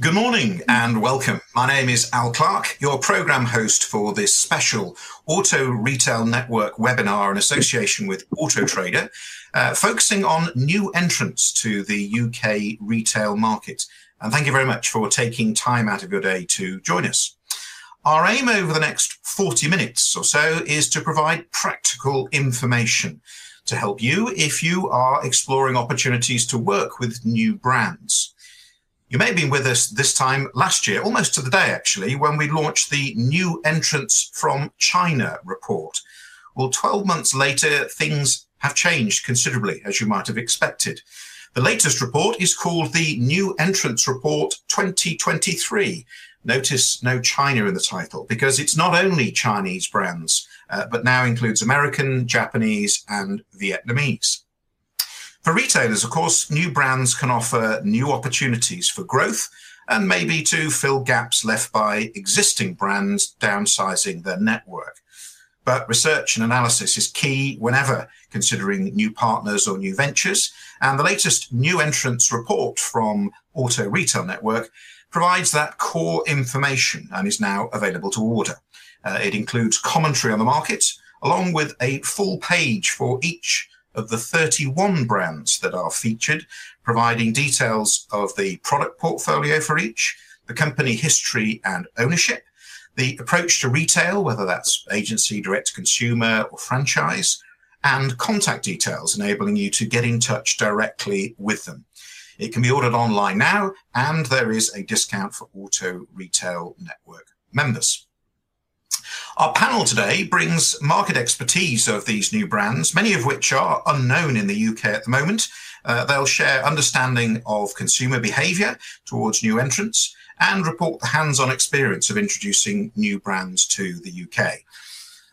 Good morning and welcome. My name is Al Clark, your program host for this special Auto Retail Network webinar in association with Auto Trader, uh, focusing on new entrants to the UK retail market. And thank you very much for taking time out of your day to join us. Our aim over the next 40 minutes or so is to provide practical information to help you if you are exploring opportunities to work with new brands. You may have been with us this time last year, almost to the day actually, when we launched the New Entrants from China report. Well, 12 months later, things have changed considerably, as you might have expected. The latest report is called the New Entrants Report 2023. Notice no China in the title because it's not only Chinese brands, uh, but now includes American, Japanese, and Vietnamese. For retailers, of course, new brands can offer new opportunities for growth and maybe to fill gaps left by existing brands downsizing their network. But research and analysis is key whenever considering new partners or new ventures. And the latest new entrants report from Auto Retail Network provides that core information and is now available to order. Uh, it includes commentary on the market, along with a full page for each of the 31 brands that are featured, providing details of the product portfolio for each, the company history and ownership, the approach to retail, whether that's agency, direct to consumer, or franchise, and contact details, enabling you to get in touch directly with them. It can be ordered online now, and there is a discount for Auto Retail Network members. Our panel today brings market expertise of these new brands, many of which are unknown in the UK at the moment. Uh, they'll share understanding of consumer behaviour towards new entrants and report the hands on experience of introducing new brands to the UK.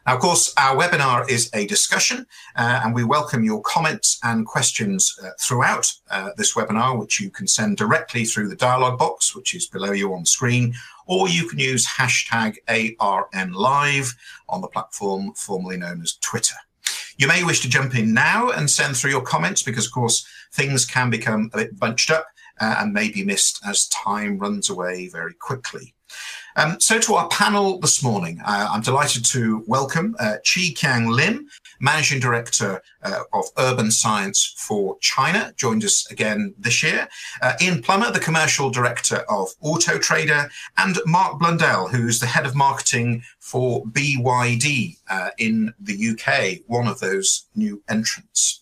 Now, of course, our webinar is a discussion, uh, and we welcome your comments and questions uh, throughout uh, this webinar, which you can send directly through the dialog box, which is below you on screen, or you can use hashtag ARNLive on the platform formerly known as Twitter. You may wish to jump in now and send through your comments because, of course, things can become a bit bunched up uh, and may be missed as time runs away very quickly. Um, so to our panel this morning, uh, I'm delighted to welcome uh, Chee-Kiang Lim, Managing Director uh, of Urban Science for China, joined us again this year. Uh, Ian Plummer, the Commercial Director of Auto Trader, and Mark Blundell, who's the Head of Marketing for BYD uh, in the UK, one of those new entrants.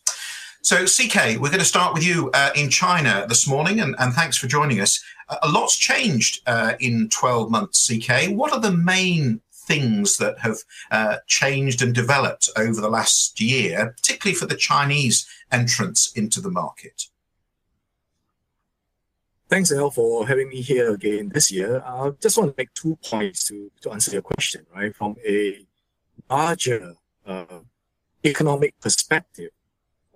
So, CK, we're going to start with you uh, in China this morning, and, and, thanks for joining us. a lot's changed uh, in 12 months, CK. What are the main things that have uh, changed and developed over the last year, particularly for the Chinese entrance into the market? Thanks, Al, for having me here again this year. I just want to make two points to, to answer your question, right? From a larger uh, economic perspective,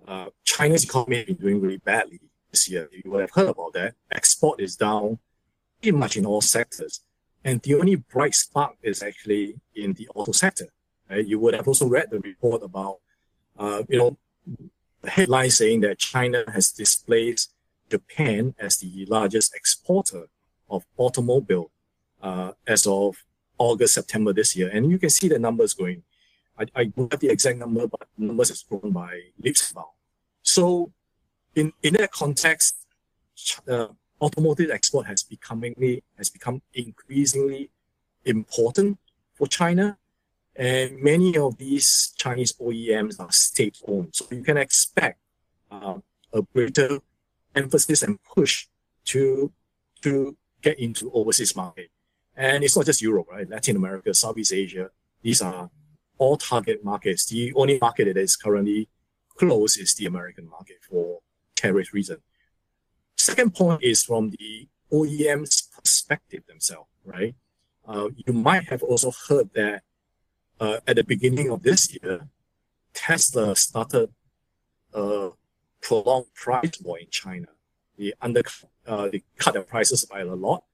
uh, China's economy has been doing really badly this year. You would have heard about that. Export is down pretty much in all sectors. And the only bright spark is actually in the auto sector. Right? You would have also read the report about, uh, you know, the headline saying that China has displaced Japan as the largest exporter of automobile uh, as of August, September this year. And you can see the numbers going. I, I don't have the exact number, but numbers has grown by leaps and bounds. So in, in that context, uh, automotive export has becomingly has become increasingly important for China. And many of these Chinese OEMs are state-owned. So you can expect uh, a greater emphasis and push to to get into overseas market. And it's not just Europe, right? Latin America, Southeast Asia, these are all target markets. The only market that is currently close is the American market for tariff reason. Second point is from the OEM's perspective themselves, right? Uh, you might have also heard that uh, at the beginning of this year, Tesla started a prolonged price war in China. They under uh, they cut the prices by a lot.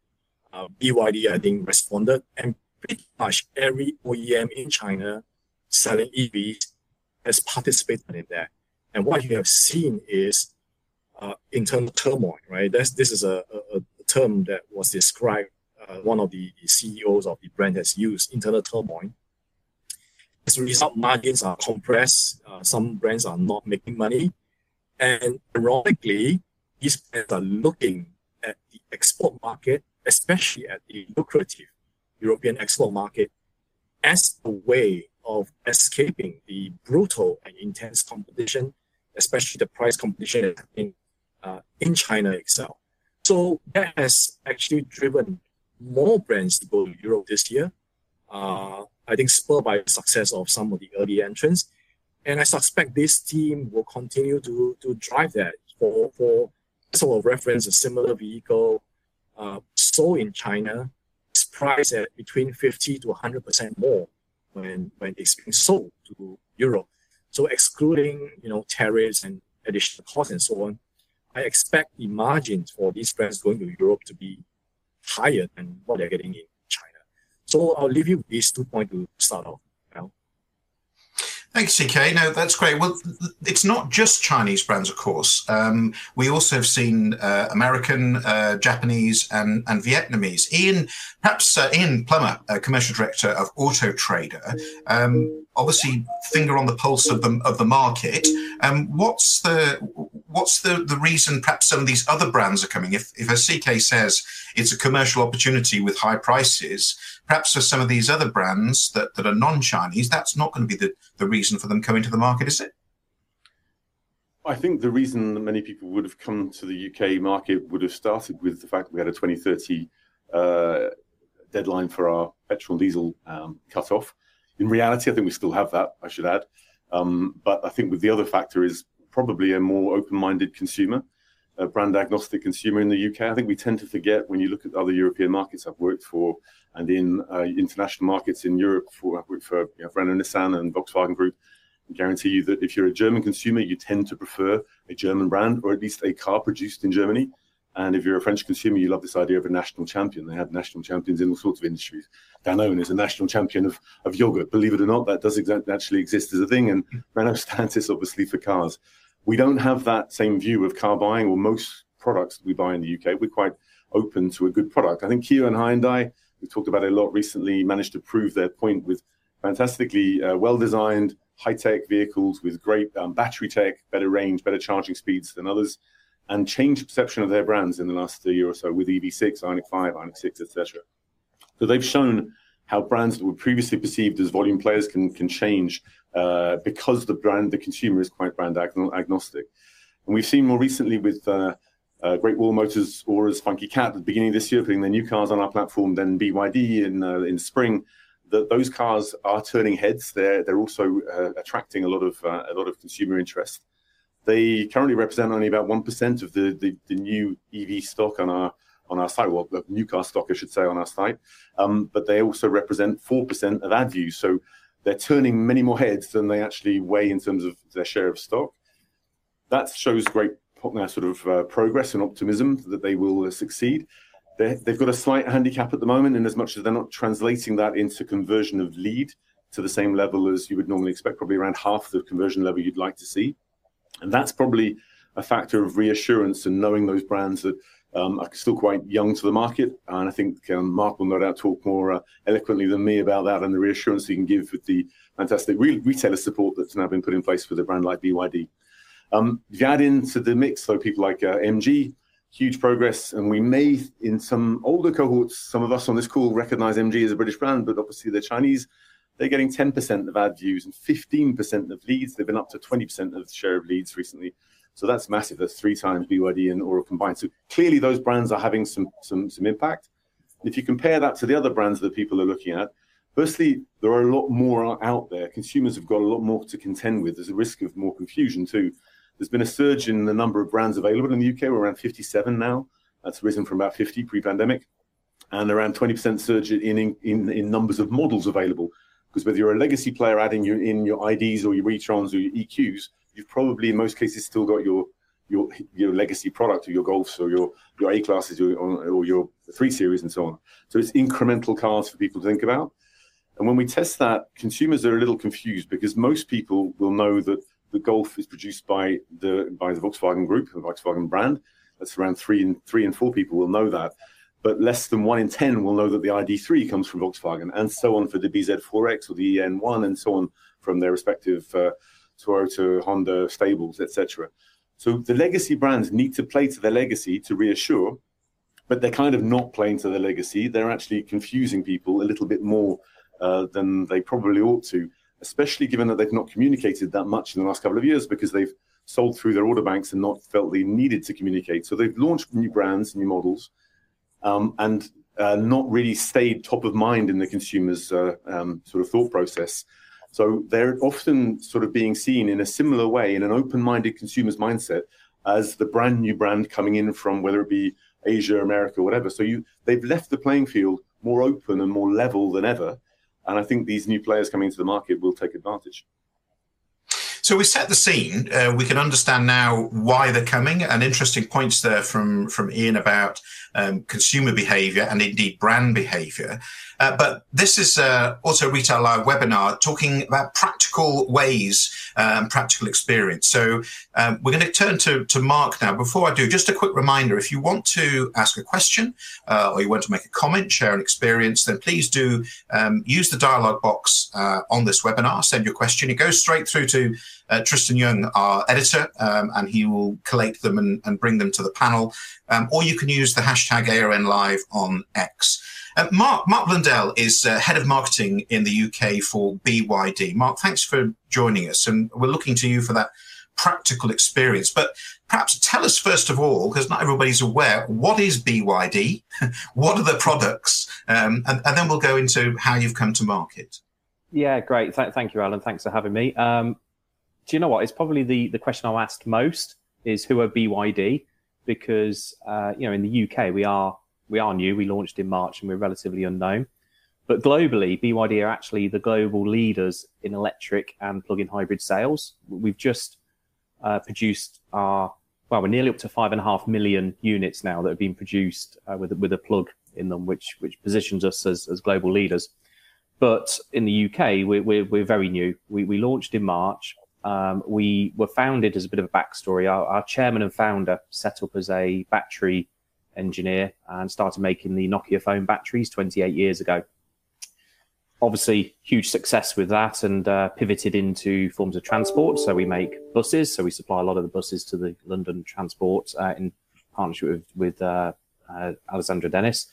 Uh, BYD, I think, responded, and pretty much every OEM in China selling EVs has participated in that. And what you have seen is uh, internal turmoil, right? That's, this is a, a, a term that was described, uh, one of the, CEOs of the brand has used, internal turmoil. As a result, margins are compressed. Uh, some brands are not making money. And ironically, these brands are looking at the export market, especially at the lucrative European export market, as a way of escaping the brutal and intense competition, especially the price competition in, uh, in China itself. So that has actually driven more brands to go to Europe this year. Uh, I think spurred by the success of some of the early entrants. And I suspect this team will continue to, to drive that for, for sort of reference, a similar vehicle uh, sold in China is priced at between 50 to 100% more when, when it's being sold to Europe. So excluding, you know, tariffs and additional costs and so on, I expect the margins for these brands going to Europe to be higher than what they're getting in China. So I'll leave you with these two points to start off. Thanks, CK. No, that's great. Well, it's not just Chinese brands, of course. Um, we also have seen uh, American, uh, Japanese, and, and Vietnamese. Ian, perhaps uh, Ian Plummer, commercial director of Auto Trader, um, obviously finger on the pulse of the of the market. Um, what's the what's the, the reason perhaps some of these other brands are coming? If if a CK says it's a commercial opportunity with high prices, perhaps for some of these other brands that, that are non-Chinese, that's not going to be the, the reason for them coming to the market, is it? I think the reason that many people would have come to the UK market would have started with the fact that we had a 2030 uh, deadline for our petrol and diesel um, cut off. In reality, I think we still have that, I should add. Um, but I think with the other factor is probably a more open-minded consumer, a brand agnostic consumer in the UK. I think we tend to forget when you look at other European markets I've worked for and in uh, international markets in Europe for, for you know, Renault Nissan and Volkswagen Group, I guarantee you that if you're a German consumer, you tend to prefer a German brand or at least a car produced in Germany. And if you're a French consumer, you love this idea of a national champion. They have national champions in all sorts of industries. Danone is a national champion of, of yogurt. Believe it or not, that does actually exist as a thing. And Renault stands this obviously for cars. We don't have that same view of car buying or most products that we buy in the UK. We're quite open to a good product. I think Kia and Hyundai we've talked about it a lot recently, managed to prove their point with fantastically uh, well designed, high tech vehicles with great um, battery tech, better range, better charging speeds than others, and changed perception of their brands in the last year or so with EV6, Ioniq 5, Ioniq 6, etc. So they've shown how brands that were previously perceived as volume players can can change uh, because the brand, the consumer is quite brand agnostic. And we've seen more recently with uh, uh, Great Wall Motors, Ora's Funky Cat at the beginning of this year, putting their new cars on our platform, then BYD in uh, in spring. That those cars are turning heads. They're they're also uh, attracting a lot of uh, a lot of consumer interest. They currently represent only about one percent of the, the, the new EV stock on our on our site, well, the new car stock, I should say, on our site. Um, but they also represent four percent of ad views. So they're turning many more heads than they actually weigh in terms of their share of stock. That shows great sort of uh, progress and optimism that they will uh, succeed. they have got a slight handicap at the moment, in as much as they're not translating that into conversion of lead to the same level as you would normally expect, probably around half the conversion level you'd like to see. And that's probably a factor of reassurance and knowing those brands that um, are still quite young to the market. And I think um, Mark will no doubt talk more uh, eloquently than me about that and the reassurance he can give with the fantastic re- retailer support that's now been put in place for the brand like BYD. If you add into the mix, though, people like uh, MG, huge progress, and we may, in some older cohorts, some of us on this call recognize MG as a British brand, but obviously they're Chinese. They're getting 10% of ad views and 15% of leads. They've been up to 20% of the share of leads recently. So that's massive. That's three times BYD and Ora combined. So clearly those brands are having some some some impact. If you compare that to the other brands that people are looking at, firstly, there are a lot more out there. Consumers have got a lot more to contend with. There's a risk of more confusion too. There's been a surge in the number of brands available in the UK. We're around 57 now. That's risen from about 50 pre-pandemic, and around 20% surge in in, in numbers of models available. Because whether you're a legacy player adding your, in your IDs or your e-trons or your EQs, you've probably in most cases still got your your your legacy product or your Golfs or your your A classes or, or your three series and so on. So it's incremental cars for people to think about. And when we test that, consumers are a little confused because most people will know that the Golf is produced by the by the Volkswagen Group, the Volkswagen brand. That's around three and three and four people will know that, but less than one in ten will know that the ID3 comes from Volkswagen, and so on for the BZ4X or the EN1, and so on from their respective uh, Toyota, Honda stables, etc. So the legacy brands need to play to their legacy to reassure, but they're kind of not playing to their legacy. They're actually confusing people a little bit more uh, than they probably ought to, especially given that they've not communicated that much in the last couple of years because they've sold through their order banks and not felt they needed to communicate. So they've launched new brands, new models, and uh, not really stayed top of mind in the consumer's uh, um, sort of thought process. So they're often sort of being seen in a similar way in an open-minded consumer's mindset as the brand new brand coming in from whether it be Asia, America, whatever. So you they've left the playing field more open and more level than ever. And I think these new players coming into the market will take advantage. So we set the scene. Uh, we can understand now why they're coming, and interesting points there from from Ian about um, consumer behaviour and indeed brand behaviour. Uh, but this is uh, Auto Retail Live webinar talking about practical ways and um, practical experience. So um, we're going to turn to, to Mark now. Before I do, just a quick reminder, if you want to ask a question uh, or you want to make a comment, share an experience, then please do um, use the dialog box uh, on this webinar, send your question. It goes straight through to uh, Tristan Young, our editor, um, and he will collate them and, and bring them to the panel. Um, or you can use the hashtag ARN Live on X. Uh, Mark Mark Blundell is uh, head of marketing in the UK for BYD. Mark, thanks for joining us, and we're looking to you for that practical experience. But perhaps tell us first of all, because not everybody's aware, what is BYD? what are the products? Um, and, and, then we'll go into how you've come to market. Yeah, great. Th- thank you, Alan. Thanks for having me. Um, do you know what? It's probably the, the question I'm asked most is who are BYD? Because, uh, you know, in the UK, we are we are new. We launched in March and we're relatively unknown. But globally, BYD are actually the global leaders in electric and plug-in hybrid sales. We've just uh, produced our well, we're nearly up to five and a half million units now that have been produced uh, with with a plug in them, which which positions us as, as global leaders. But in the UK, we're we're, we're very new. We we launched in March. Um, we were founded as a bit of a backstory. Our, our chairman and founder set up as a battery engineer and started making the Nokia phone batteries 28 years ago. Obviously, huge success with that and uh, pivoted into forms of transport. So we make buses. So we supply a lot of the buses to the London Transport uh, in partnership with, with uh, uh Alexander Dennis.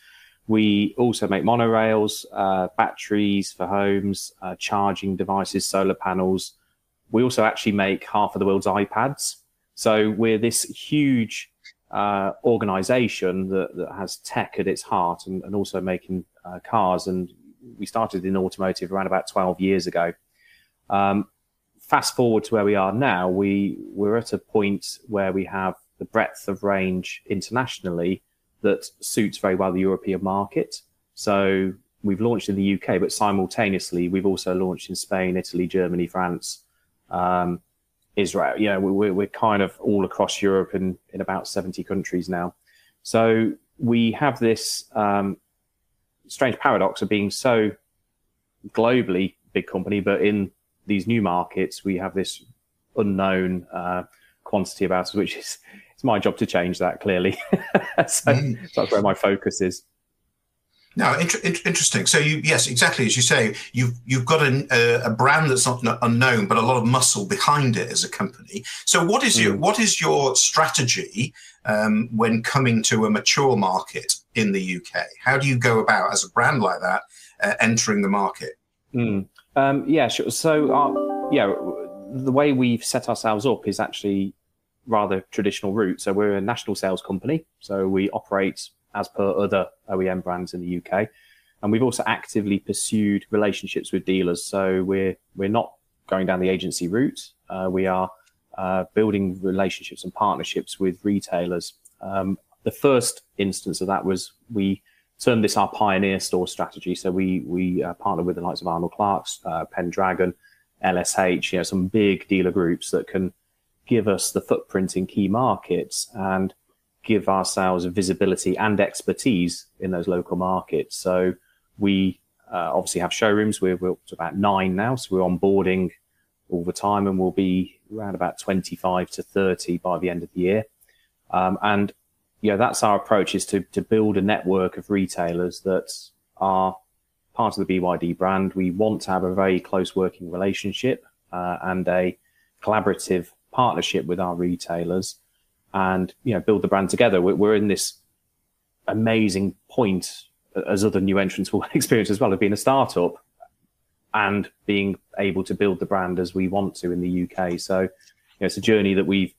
We also make monorails, uh, batteries for homes, uh, charging devices, solar panels. We also actually make half of the world's iPads. So we're this huge uh, organization that, that has tech at its heart and, and also making uh, cars. And we started in automotive around about 12 years ago. Um, fast forward to where we are now, we, we're at a point where we have the breadth of range internationally that suits very well the European market. So we've launched in the UK, but simultaneously we've also launched in Spain, Italy, Germany, France, um, Israel. You know, we're, we're kind of all across Europe and in about 70 countries now. So we have this um, strange paradox of being so globally big company, but in these new markets, we have this unknown uh, quantity about us, which is it's my job to change that clearly. so mm. that's where my focus is. No, inter- interesting. So you, yes, exactly as you say, you've you've got a, a, brand that's not unknown, but a lot of muscle behind it as a company. So what is mm. your what is your strategy um, when coming to a mature market in the UK? How do you go about as a brand like that uh, entering the market? Mm. Um, yeah, sure. So our, yeah, the way we've set ourselves up is actually rather traditional route. So we're a national sales company. So we operate as per other OEM brands in the UK. And we've also actively pursued relationships with dealers. So we're we're not going down the agency route. Uh, we are uh, building relationships and partnerships with retailers. Um, the first instance of that was we turned this our pioneer store strategy. So we we uh, partner with the likes of Arnold Clark's, uh, Pendragon, LSH, you know, some big dealer groups that can give us the footprint in key markets and give ourselves a visibility and expertise in those local markets. So we uh, obviously have showrooms. We're, we're, up to about nine now, so we're onboarding all the time, and we'll be around about 25 to 30 by the end of the year. Um, and yeah, that's our approach is to to build a network of retailers that are part of the BYD brand. We want to have a very close working relationship uh, and a collaborative partnership with our retailers, and you know build the brand together. We're, we're in this amazing point as other new entrants will experience as well of being a startup and being able to build the brand as we want to in the UK. So you know, it's a journey that we've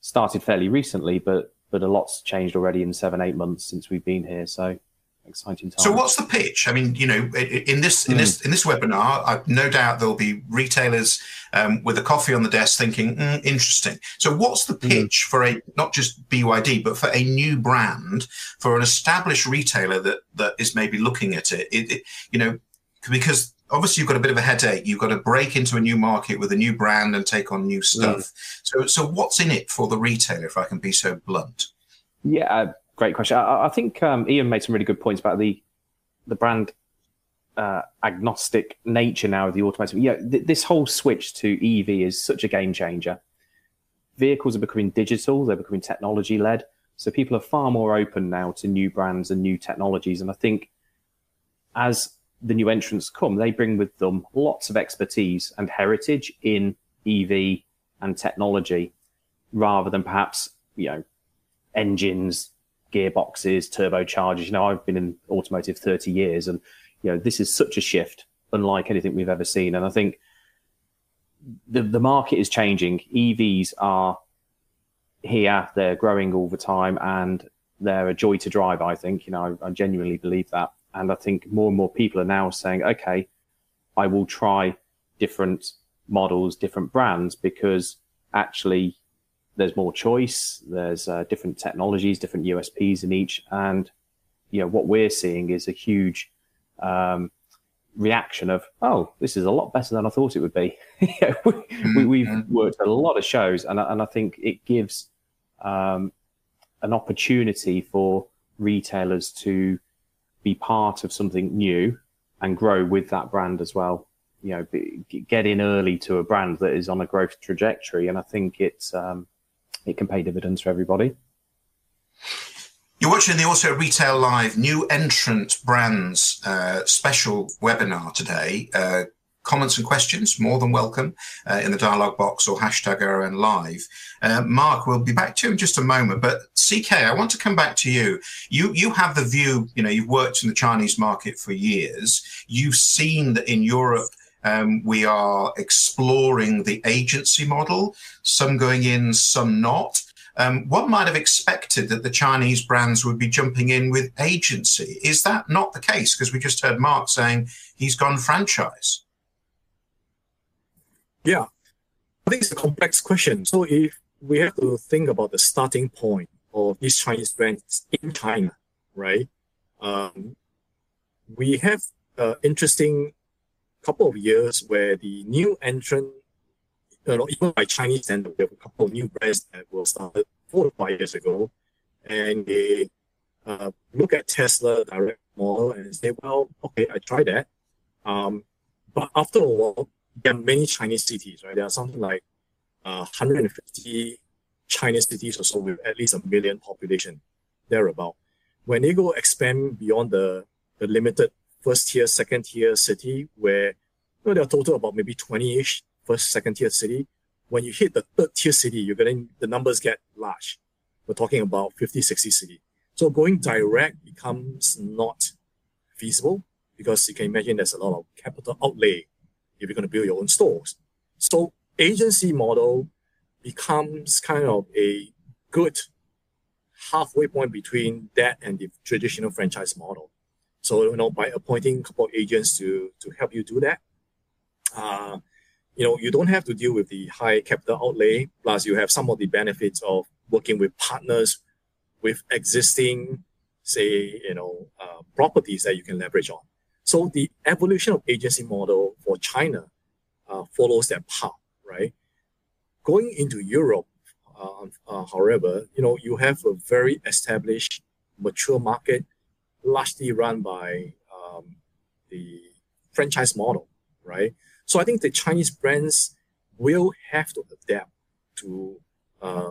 started fairly recently, but but a lot's changed already in seven eight months since we've been here. So exciting time. So what's the pitch? I mean, you know, in this in mm. this in this webinar, I've no doubt there'll be retailers um, with a coffee on the desk thinking, mm, interesting. So what's the hmm. pitch mm. for a not just BYD, but for a new brand for an established retailer that that is maybe looking at it? it, it you know, because obviously you've got a bit of a headache. You've got to break into a new market with a new brand and take on new hmm. stuff. So so what's in it for the retailer, if I can be so blunt? Yeah, great question. I, I think um, Ian made some really good points about the the brand uh, agnostic nature now of the automotive. Yeah, th- this whole switch to EV is such a game changer. Vehicles are becoming digital; they're becoming technology led. So people are far more open now to new brands and new technologies. And I think as the new entrants come, they bring with them lots of expertise and heritage in EV and technology, rather than perhaps you know engines, gearboxes, turbochargers. You know, I've been in automotive 30 years and, you know, this is such a shift unlike anything we've ever seen. And I think the, the market is changing. EVs are here, they're growing all the time and they're a joy to drive, I think. You know, I, I genuinely believe that. And I think more and more people are now saying, okay, I will try different models, different brands because actually there's more choice. There's uh, different technologies, different USPs in each, and you know what we're seeing is a huge um, reaction of, oh, this is a lot better than I thought it would be. we, have mm-hmm. worked a lot of shows, and and I think it gives um, an opportunity for retailers to be part of something new and grow with that brand as well. You know, be, get in early to a brand that is on a growth trajectory, and I think it's um, it can pay dividends for everybody. You're watching the Auto Retail Live new entrant brands uh, special webinar today. Uh, comments and questions, more than welcome uh, in the dialogue box or hashtag ARN Live. Uh, Mark, we'll be back to you in just a moment. But CK, I want to come back to you. You you have the view, you know, you've worked in the Chinese market for years. You've seen that in Europe um, we are exploring the agency model, some going in, some not. Um, one might have expected that the Chinese brands would be jumping in with agency. Is that not the case? Because we just heard Mark saying he's gone franchise. Yeah, I think it's a complex question. So if we have to think about the starting point of these Chinese brands in China, right? Um, we have uh, interesting couple of years where the new entrant, you know, even by Chinese standard, we have a couple of new brands that were started four or five years ago, and they uh, look at Tesla direct model and say, well, okay, I tried that. Um, but after a while, there are many Chinese cities, right? There are something like uh, 150 Chinese cities or so with at least a million population, thereabout. When they go expand beyond the, the limited first tier, second tier city where you know, there are total about maybe 20-ish first, second tier city. When you hit the third tier city, you're getting the numbers get large. We're talking about 50, 60 city. So going direct becomes not feasible because you can imagine there's a lot of capital outlay if you're going to build your own stores. So agency model becomes kind of a good halfway point between that and the traditional franchise model. So, you know, by appointing a couple of agents to, to help you do that, uh, you know, you don't have to deal with the high capital outlay. Plus, you have some of the benefits of working with partners with existing, say, you know, uh, properties that you can leverage on. So the evolution of agency model for China uh, follows that path, right? Going into Europe, uh, uh however, you know, you have a very established, mature market largely run by um, the franchise model, right? So I think the Chinese brands will have to adapt to uh,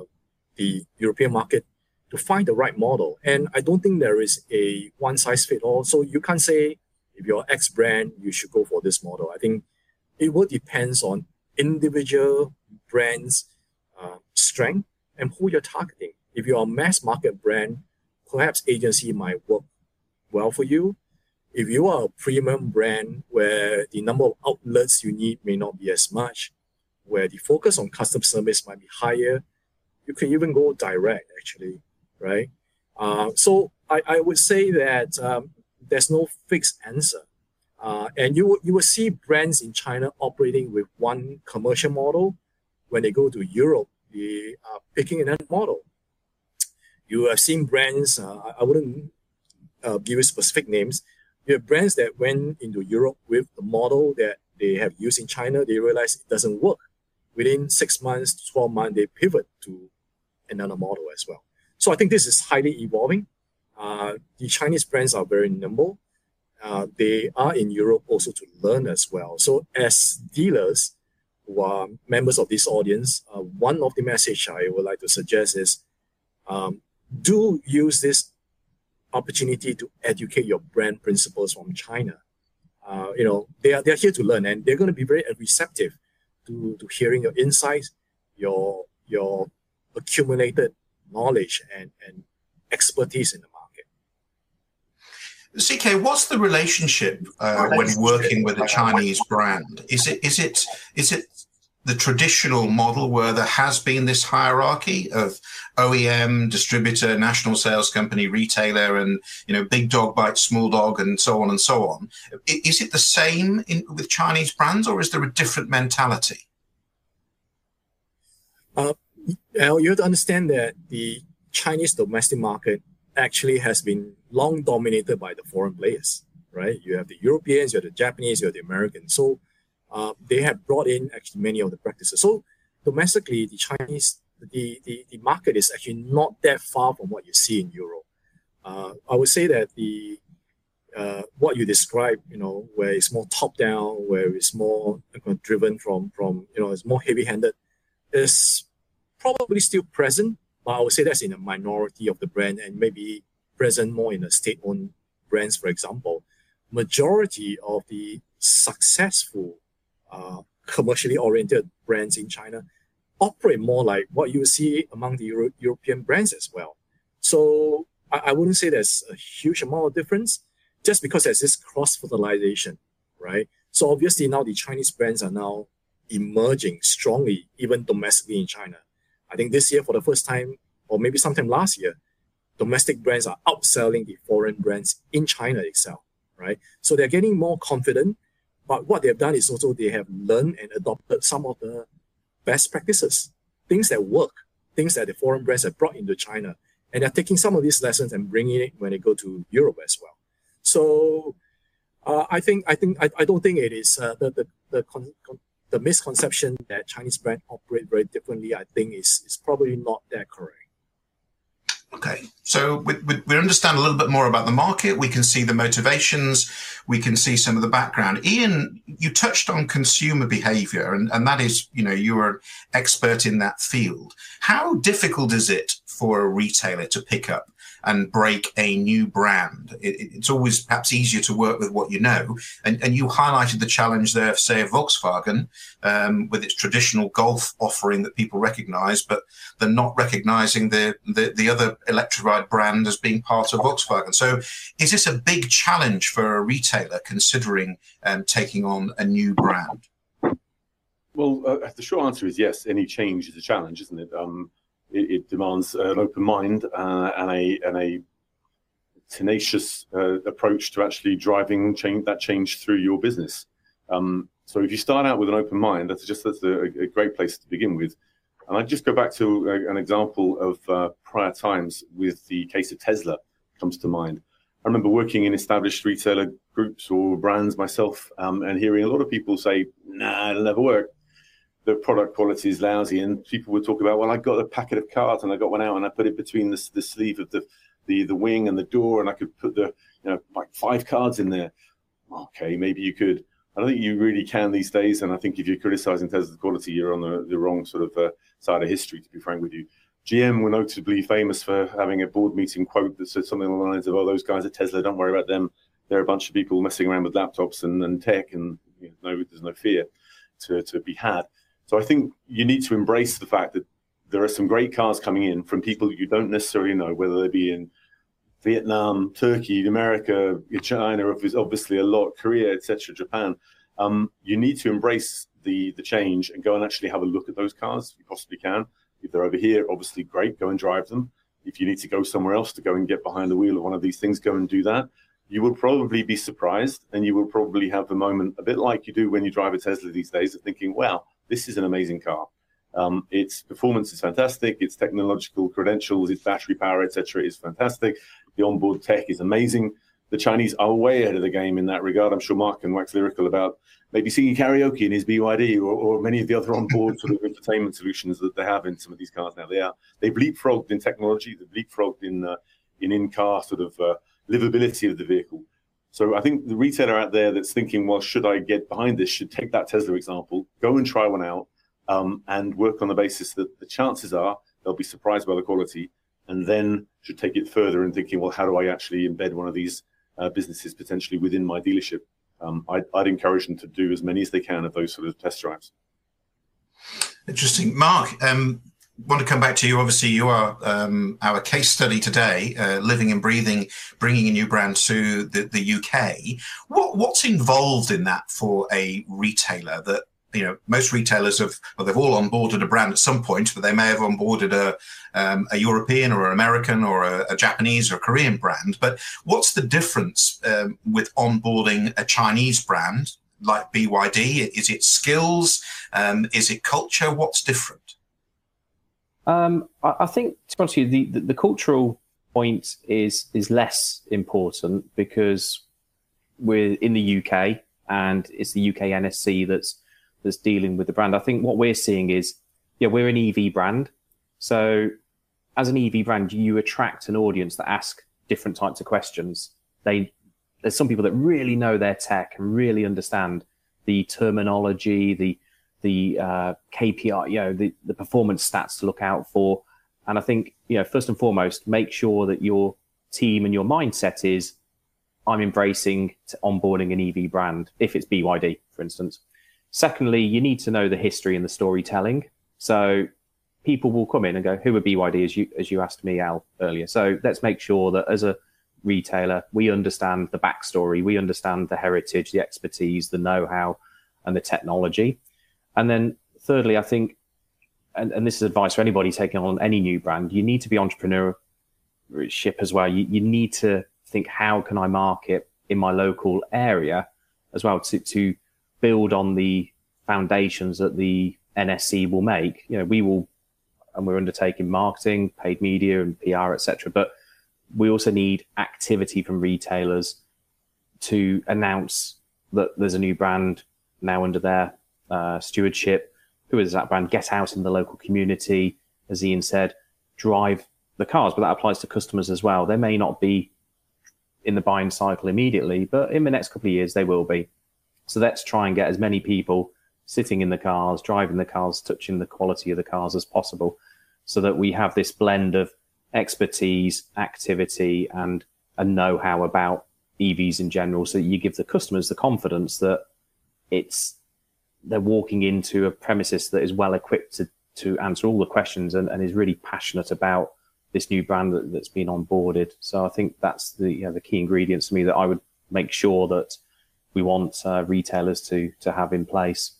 the European market to find the right model. And I don't think there is a one size fit all. So you can't say if you're X brand, you should go for this model. I think it will depends on individual brands' uh, strength and who you're targeting. If you're a mass market brand, perhaps agency might work well for you. If you are a premium brand where the number of outlets you need may not be as much, where the focus on customer service might be higher, you can even go direct actually, right? Uh, so I, I would say that um, there's no fixed answer. Uh, and you, you will see brands in China operating with one commercial model. When they go to Europe, they are picking another model. You have seen brands, uh, I wouldn't uh, give you specific names. You have brands that went into Europe with the model that they have used in China. They realize it doesn't work. Within six months, 12 months, they pivot to another model as well. So I think this is highly evolving. Uh, the Chinese brands are very nimble. Uh, they are in Europe also to learn as well. So as dealers who are members of this audience, uh, one of the message I would like to suggest is um, do use this opportunity to educate your brand principals from China. Uh, you know, they are, they are here to learn and they're going to be very receptive to, to hearing your insights, your, your accumulated knowledge and, and expertise in the market. CK, what's the relationship uh, when working with a Chinese brand? Is it is it is it the traditional model where there has been this hierarchy of OEM, distributor, national sales company, retailer, and you know, big dog bites small dog, and so on and so on. Is it the same in, with Chinese brands, or is there a different mentality? Uh, you have to understand that the Chinese domestic market actually has been long dominated by the foreign players, right? You have the Europeans, you have the Japanese, you have the Americans. So uh, they have brought in actually many of the practices. So domestically, the Chinese, the, the, the market is actually not that far from what you see in Europe. Uh, I would say that the uh, what you describe, you know, where it's more top down, where it's more driven from from you know, it's more heavy handed, is probably still present, but I would say that's in a minority of the brand and maybe present more in the state owned brands, for example. Majority of the successful uh, commercially oriented brands in China operate more like what you see among the Euro- European brands as well. So I, I wouldn't say there's a huge amount of difference just because there's this cross fertilization, right? So obviously now the Chinese brands are now emerging strongly, even domestically in China. I think this year for the first time, or maybe sometime last year, domestic brands are outselling the foreign brands in China itself, right? So they're getting more confident but what they've done is also they have learned and adopted some of the best practices, things that work, things that the foreign brands have brought into China. And they're taking some of these lessons and bringing it when they go to Europe as well. So uh, I think I think I, I don't think it is uh, the the the, con, con, the misconception that Chinese brands operate very differently. I think is is probably not that correct. Okay, so we, we, we, understand a little bit more about the market. We can see the motivations. We can see some of the background. Ian, you touched on consumer behavior, and, and that is, you know, you're an expert in that field. How difficult is it for a retailer to pick up and break a new brand. It, it's always perhaps easier to work with what you know. And, and you highlighted the challenge there, say, of Volkswagen um, with its traditional golf offering that people recognize, but they're not recognizing the, the, the other electrified brand as being part of Volkswagen. So is this a big challenge for a retailer considering um, taking on a new brand? Well, uh, the short answer is yes. Any change is a challenge, isn't it? Um, it, it demands an open mind uh, and a and a tenacious uh, approach to actually driving change that change through your business. Um, so if you start out with an open mind, that's just that's a, a great place to begin with. And I just go back to a, an example of uh, prior times with the case of Tesla comes to mind. I remember working in established retailer groups or brands myself, um, and hearing a lot of people say, "Nah, it'll never work." The product quality is lousy, and people would talk about, well, I got a packet of cards and I got one out and I put it between the, the sleeve of the, the the wing and the door, and I could put the you know like five cards in there. Okay, maybe you could. I don't think you really can these days, and I think if you're criticizing Tesla's quality, you're on the, the wrong sort of uh, side of history. To be frank with you, GM were notably famous for having a board meeting quote that said something along the lines of, "Oh, those guys at Tesla, don't worry about them. They're a bunch of people messing around with laptops and, and tech, and you know, no, there's no fear to, to be had." So I think you need to embrace the fact that there are some great cars coming in from people you don't necessarily know, whether they be in Vietnam, Turkey, America, China, obviously a lot, Korea, etc., Japan. Um, you need to embrace the the change and go and actually have a look at those cars if you possibly can. If they're over here, obviously great, go and drive them. If you need to go somewhere else to go and get behind the wheel of one of these things, go and do that. You will probably be surprised and you will probably have the moment, a bit like you do when you drive a Tesla these days, of thinking, wow, this is an amazing car. Um, its performance is fantastic. Its technological credentials, its battery power, etc., is fantastic. The onboard tech is amazing. The Chinese are way ahead of the game in that regard. I'm sure Mark can wax lyrical about maybe singing karaoke in his BYD or, or many of the other onboard sort of entertainment solutions that they have in some of these cars now. They are they've leapfrogged in technology. They've leapfrogged in uh, in in-car sort of uh, livability of the vehicle. So I think the retailer out there that's thinking, well, should I get behind this? Should take that Tesla example, go and try one out, um, and work on the basis that the chances are they'll be surprised by the quality, and then should take it further and thinking, well, how do I actually embed one of these uh, businesses potentially within my dealership? Um, I'd, I'd encourage them to do as many as they can of those sort of test drives. Interesting, Mark. Um, want to come back to you. Obviously, you are um, our case study today, uh, living and breathing, bringing a new brand to the, the UK. What, what's involved in that for a retailer that you know, most retailers have, well, they've all onboarded a brand at some point, but they may have onboarded a, um, a European or an American or a, a, Japanese or Korean brand. But what's the difference um, with onboarding a Chinese brand like BYD? Is it skills? Um, is it culture? What's different? Um, I, I, think, to be honest with you, the, the, the cultural point is is less important because we're in the UK and it's the UK NSC that's that's dealing with the brand. I think what we're seeing is, yeah, we're an EV brand. So as an EV brand, you attract an audience that ask different types of questions. They, there's some people that really know their tech and really understand the terminology, the, the uh, KPI, you know, the, the performance stats to look out for. And I think, you know, first and foremost, make sure that your team and your mindset is, I'm embracing onboarding an EV brand, if it's BYD, for instance. Secondly, you need to know the history and the storytelling. So people will come in and go, who are BYD as you, as you asked me, Al, earlier. So let's make sure that as a retailer, we understand the backstory, we understand the heritage, the expertise, the know-how and the technology. And then thirdly, I think, and, and this is advice for anybody taking on any new brand, you need to be entrepreneurship as well. You, you need to think, how can I market in my local area as well to, to build on the foundations that the NSC will make. You know, we will, and we're undertaking marketing, paid media, and PR, etc. But we also need activity from retailers to announce that there's a new brand now under their uh, stewardship. Who is that brand? Get out in the local community, as Ian said, drive the cars, but that applies to customers as well. They may not be in the buying cycle immediately, but in the next couple of years, they will be. So let's try and get as many people sitting in the cars, driving the cars, touching the quality of the cars as possible, so that we have this blend of expertise, activity, and a know-how about EVs in general. So you give the customers the confidence that it's they're walking into a premises that is well equipped to, to answer all the questions and, and is really passionate about this new brand that, has been onboarded. So I think that's the you know, the key ingredients to me that I would make sure that we want uh, retailers to to have in place.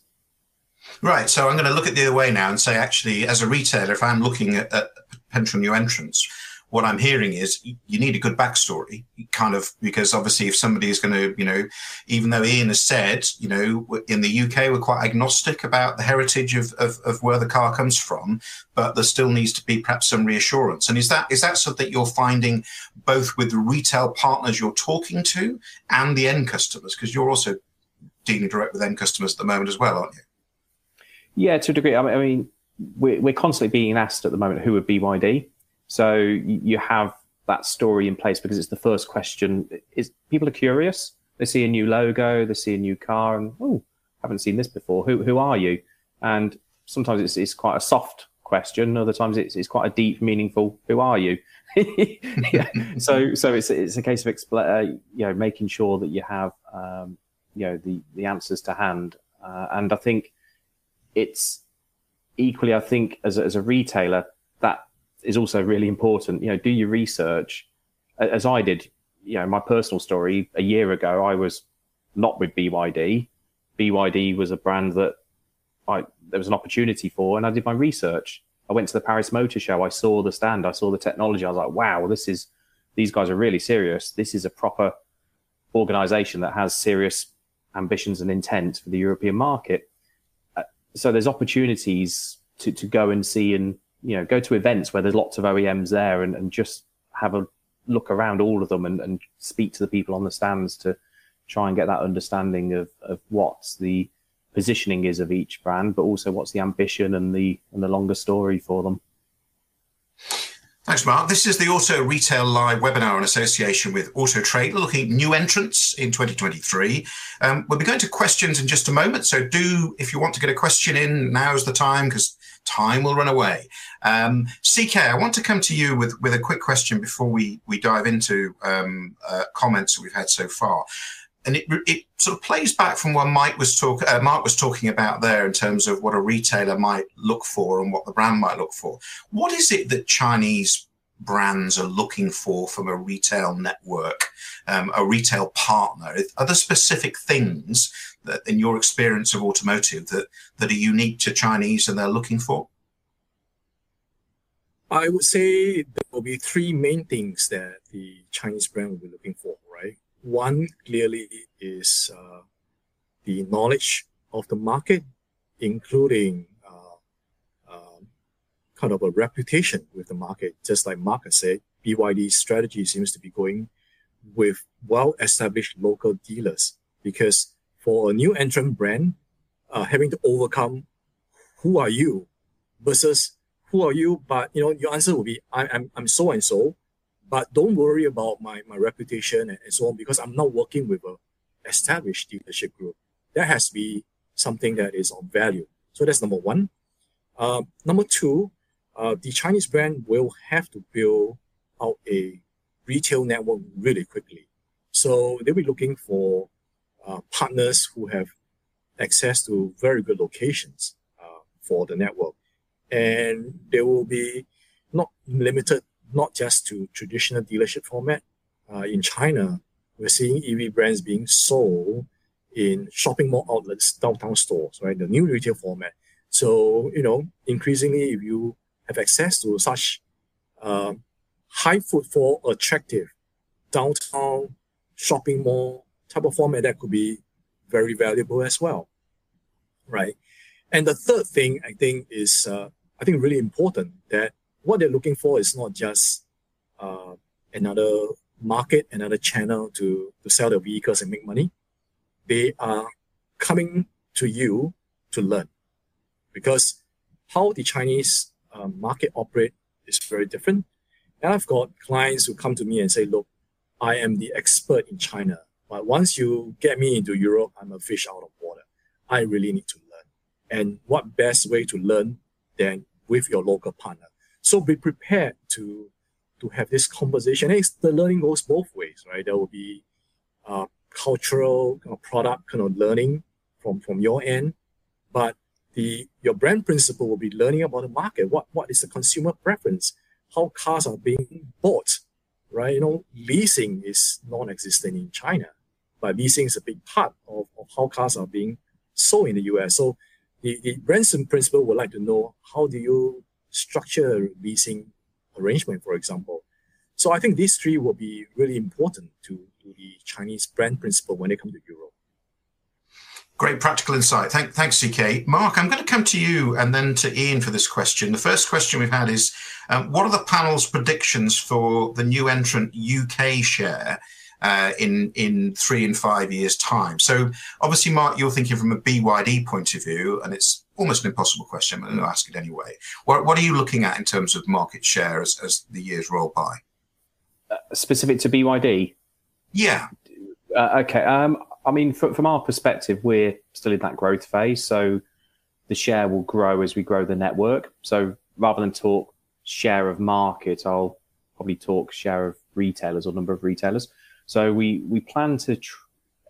Right. So I'm going to look at the other way now and say, actually, as a retailer, if I'm looking at, at potential new entrants, what I'm hearing is you need a good backstory, kind of, because obviously, if somebody is going to, you know, even though Ian has said, you know, in the UK, we're quite agnostic about the heritage of, of, of where the car comes from, but there still needs to be perhaps some reassurance. And is that is that something you're finding both with the retail partners you're talking to and the end customers? Because you're also dealing direct with end customers at the moment as well, aren't you? Yeah, to a degree. I mean, we're, we're constantly being asked at the moment who would BYD so you have that story in place because it's the first question. Is people are curious? They see a new logo, they see a new car, and oh, haven't seen this before. Who who are you? And sometimes it's, it's quite a soft question. Other times it's, it's quite a deep, meaningful. Who are you? yeah. So so it's it's a case of expl- uh, you know making sure that you have um, you know the the answers to hand, uh, and I think it's equally. I think as a, as a retailer that is also really important. You know, do your research as I did. You know, my personal story a year ago, I was not with BYD. BYD was a brand that I there was an opportunity for, and I did my research. I went to the Paris Motor Show. I saw the stand. I saw the technology. I was like, wow, this is these guys are really serious. This is a proper organization that has serious ambitions and intent for the European market. Uh, so there's opportunities to, to go and see and you know go to events where there's lots of OEMs there and, and just have a look around all of them and, and speak to the people on the stands to try and get that understanding of, of what's the positioning is of each brand, but also what's the ambition and the and the longer story for them. Thanks, Mark. This is the Auto Retail Live webinar in association with Auto Trader, looking at new entrants in 2023. Um, we'll be going to questions in just a moment. So, do, if you want to get a question in, now's the time because time will run away. Um, CK, I want to come to you with, with a quick question before we, we dive into um, uh, comments that we've had so far and it, it sort of plays back from what Mike was talk, uh, Mark was talking about there in terms of what a retailer might look for and what the brand might look for. What is it that Chinese brands are looking for from a retail network, um, a retail partner? Are there specific things that, in your experience of automotive, that that are unique to Chinese and they're looking for? I would say there will be three main things that the Chinese brand will be looking for, right? One clearly is uh, the knowledge of the market, including kind of a reputation with the market. Just like Mark said, BYD's strategy seems to be going with well-established local dealers because for a new entrant brand, uh, having to overcome who are you versus who are you, but you know your answer will be I, I'm I'm so and so, but don't worry about my, my reputation and, and so on because I'm not working with a established dealership group. That has to be something that is of value. So that's number one. Uh, number two, uh, the Chinese brand will have to build out a retail network really quickly. So they'll be looking for uh, partners who have access to very good locations uh, for the network. And they will be not limited not just to traditional dealership format. Uh, in China, we're seeing EV brands being sold in shopping mall outlets, downtown stores, right? The new retail format. So, you know, increasingly, if you have access to such uh, high footfall, attractive downtown shopping mall type of format, that could be very valuable as well, right? And the third thing I think is, uh, I think really important that what they're looking for is not just uh, another market, another channel to, to sell their vehicles and make money. They are coming to you to learn because how the Chinese uh, market operate is very different. And I've got clients who come to me and say, look, I am the expert in China, but once you get me into Europe, I'm a fish out of water. I really need to learn. And what best way to learn than with your local partner? So be prepared to to have this conversation. And the learning goes both ways, right? There will be uh, cultural kind of product kind of learning from from your end, but the your brand principal will be learning about the market. What what is the consumer preference? How cars are being bought, right? You know, leasing is non-existent in China, but leasing is a big part of, of how cars are being sold in the US. So the, the brand principal would like to know how do you structure a leasing arrangement, for example. So I think these three will be really important to, to the Chinese brand principal when they come to Europe. Great practical insight. Thank, thanks, CK. Mark, I'm going to come to you and then to Ian for this question. The first question we've had is um, What are the panel's predictions for the new entrant UK share uh, in, in three and five years' time? So, obviously, Mark, you're thinking from a BYD point of view, and it's almost an impossible question, but I'll ask it anyway. What, what are you looking at in terms of market share as, as the years roll by? Uh, specific to BYD? Yeah. Uh, okay. Um, I mean, from, from our perspective, we're still in that growth phase. So the share will grow as we grow the network. So rather than talk share of market, I'll probably talk share of retailers or number of retailers. So we we plan to tr-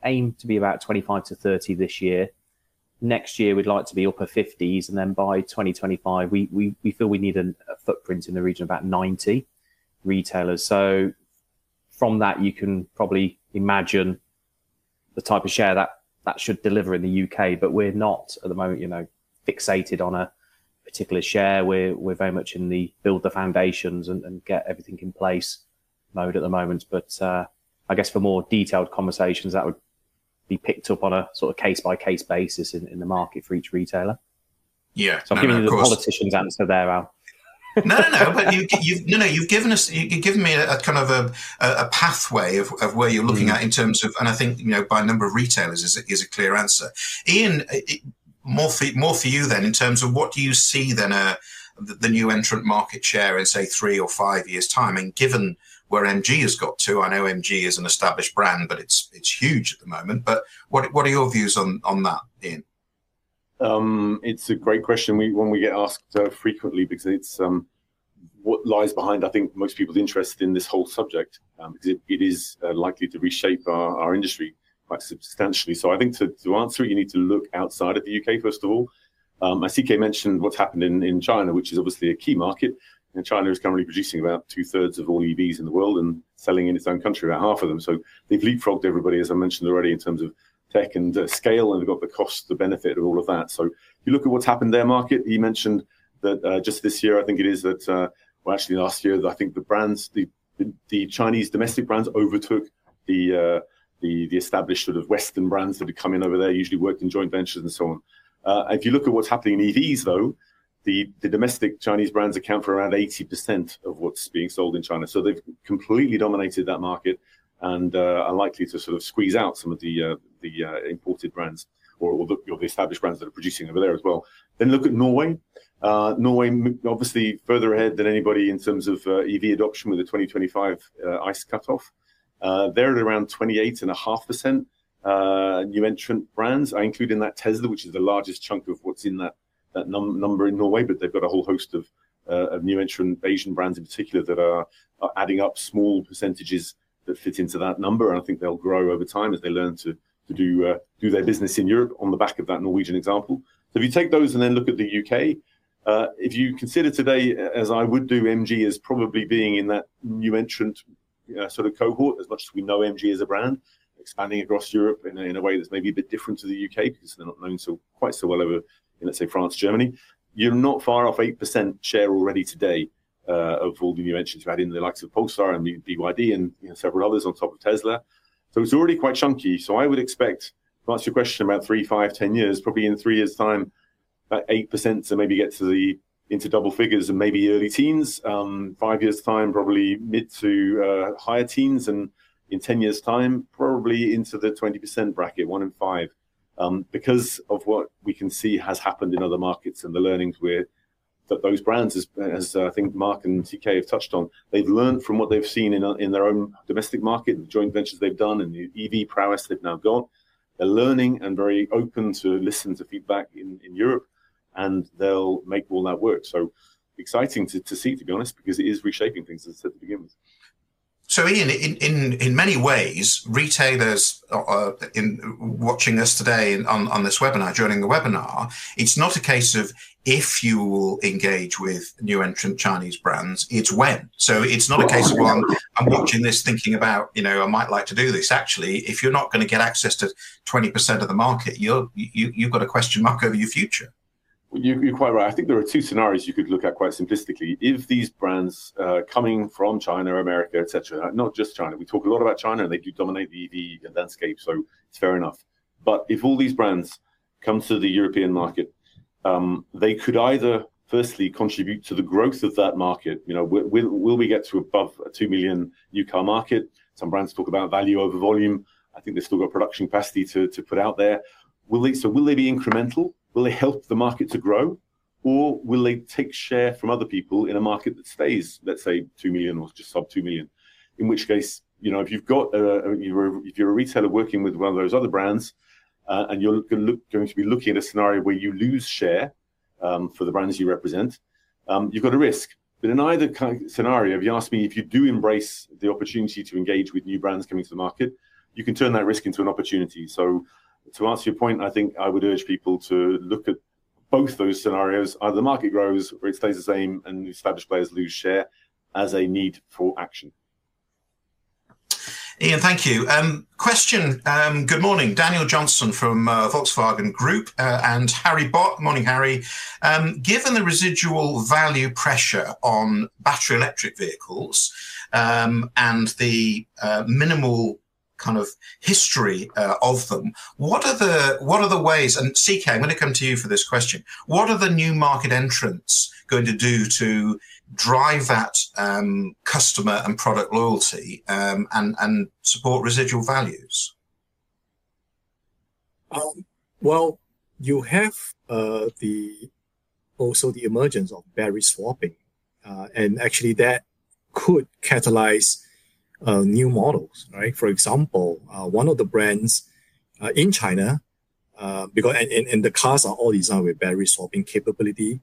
aim to be about 25 to 30 this year. Next year, we'd like to be upper 50s, and then by 2025, we we, we feel we need a, footprint in the region of about 90 retailers. So from that, you can probably imagine the type of share that that should deliver in the UK. But we're not at the moment, you know, fixated on a particular share. We're we're very much in the build the foundations and, and get everything in place mode at the moment. But uh, I guess for more detailed conversations, that would be picked up on a sort of case by case basis in, in the market for each retailer. Yeah. So I'm no, giving no, you the course. politician's answer there, Al. No, no, no. But you, you've no, no. You've given us, you- you've given me a, a kind of a, a a pathway of, of where you're looking Mm. at in terms of, and I think you know by number of retailers is a, is a clear answer. Ian, it, more for more for you then in terms of what do you see then uh, the, the new entrant market share in say three or five years time, and given where MG has got to, I know MG is an established brand, but it's it's huge at the moment. But what what are your views on on that, Ian? Um, it's a great question. We one we get asked uh, frequently because it's um, what lies behind. I think most people's interest in this whole subject um, because it, it is uh, likely to reshape our, our industry quite substantially. So I think to, to answer it, you need to look outside of the UK first of all. Um, as CK mentioned, what's happened in, in China, which is obviously a key market. China is currently producing about two thirds of all EVs in the world and selling in its own country about half of them. So they've leapfrogged everybody, as I mentioned already, in terms of tech and uh, scale, and they've got the cost, the benefit of all of that. So if you look at what's happened their market, he mentioned that uh, just this year, I think it is that, uh, well, actually last year, I think the brands, the the, the Chinese domestic brands overtook the, uh, the the established sort of Western brands that had come in over there, usually worked in joint ventures and so on. Uh, if you look at what's happening in EVs, though, the, the domestic Chinese brands account for around 80% of what's being sold in China. So they've completely dominated that market and uh, are likely to sort of squeeze out some of the uh, the uh, imported brands or, or, the, the established brands that are producing over there as well. Then look at Norway. Norway, obviously, further ahead than anybody in terms of EV adoption with the 2025 uh, ICE cutoff. They're at around 28.5% uh, new entrant brands. I include in that Tesla, which is the largest chunk of what's in that that num- number in Norway, but they've got a whole host of, uh, of new entrant Asian brands in particular that are, are adding up small percentages that fit into that number. And I think they'll grow over time as they learn to to do uh, do their business in Europe on the back of that Norwegian example. So if you take those and then look at the UK, uh, if you consider today, as I would do, MG as probably being in that new entrant uh, sort of cohort, as much as we know MG as a brand, expanding across Europe in a, in a way that's maybe a bit different to the UK because they're not known so quite so well over in let's say France, Germany. You're not far off eight percent share already today uh, of all the new entrants. You've had in the likes of Polestar and BYD and you know, several others on top of Tesla. So it's already quite chunky. So I would expect, to answer your question about three, five, ten years, probably in three years' time, about eight percent to maybe get to the into double figures and maybe early teens. Um, five years' time, probably mid to uh, higher teens, and in ten years' time, probably into the twenty percent bracket, one in five, um, because of what we can see has happened in other markets and the learnings we're that those brands, as, as uh, I think Mark and CK have touched on, they've learned from what they've seen in, in their own domestic market, the joint ventures they've done, and the EV prowess they've now got. They're learning and very open to listen to feedback in, in Europe, and they'll make all that work. So exciting to, to see, to be honest, because it is reshaping things, as I said to begin with. So, Ian, in, in, in many ways, retailers uh, in watching us today on, on this webinar, joining the webinar, it's not a case of if you will engage with new entrant Chinese brands, it's when. So it's not a case of, well, I'm, I'm watching this thinking about, you know, I might like to do this. Actually, if you're not going to get access to 20% of the market, you're, you, you've got a question mark over your future. You, are quite right. I think there are two scenarios you could look at quite simplistically. If these brands uh, coming from China, America, etc., not just China, we talk a lot about China and they do dominate the EV landscape, so it's fair enough. But if all these brands come to the European market, Um, they could either firstly contribute to the growth of that market. You know, will, we get to above a two million new car market? Some brands talk about value over volume. I think they've still got production capacity to, put out there. So will they be incremental? Will they help the market to grow, or will they take share from other people in a market that stays, let's say, two million or just sub two million? In which case, you know, if you've got if you're a retailer working with one of those other brands, uh, and you're look, going to be looking at a scenario where you lose share um, for the brands you represent, um, you've got a risk. But in either kind of scenario, if you ask me if you do embrace the opportunity to engage with new brands coming to the market, you can turn that risk into an opportunity. So, to answer your point, I think I would urge people to look at both those scenarios. Either the market grows or it stays the same and established players lose share as a need for action. Ian, thank you. Um, question. Um, good morning, Daniel Johnson from uh, Volkswagen Group uh, and Harry Bott. Morning, Harry. Um, given the residual value pressure on battery electric vehicles um, and the uh, minimal kind of history uh, of them. What are the what are the ways? And CK, I'm going to come to you for this question. What are the new market entrants going to do to drive that um, customer and product loyalty um, and and support residual values? Um, well, you have uh, the also the emergence of battery swapping, uh, and actually that could catalyze uh, new models, right? For example, uh, one of the brands uh, in China, uh, because and, and, and the cars are all designed with battery swapping capability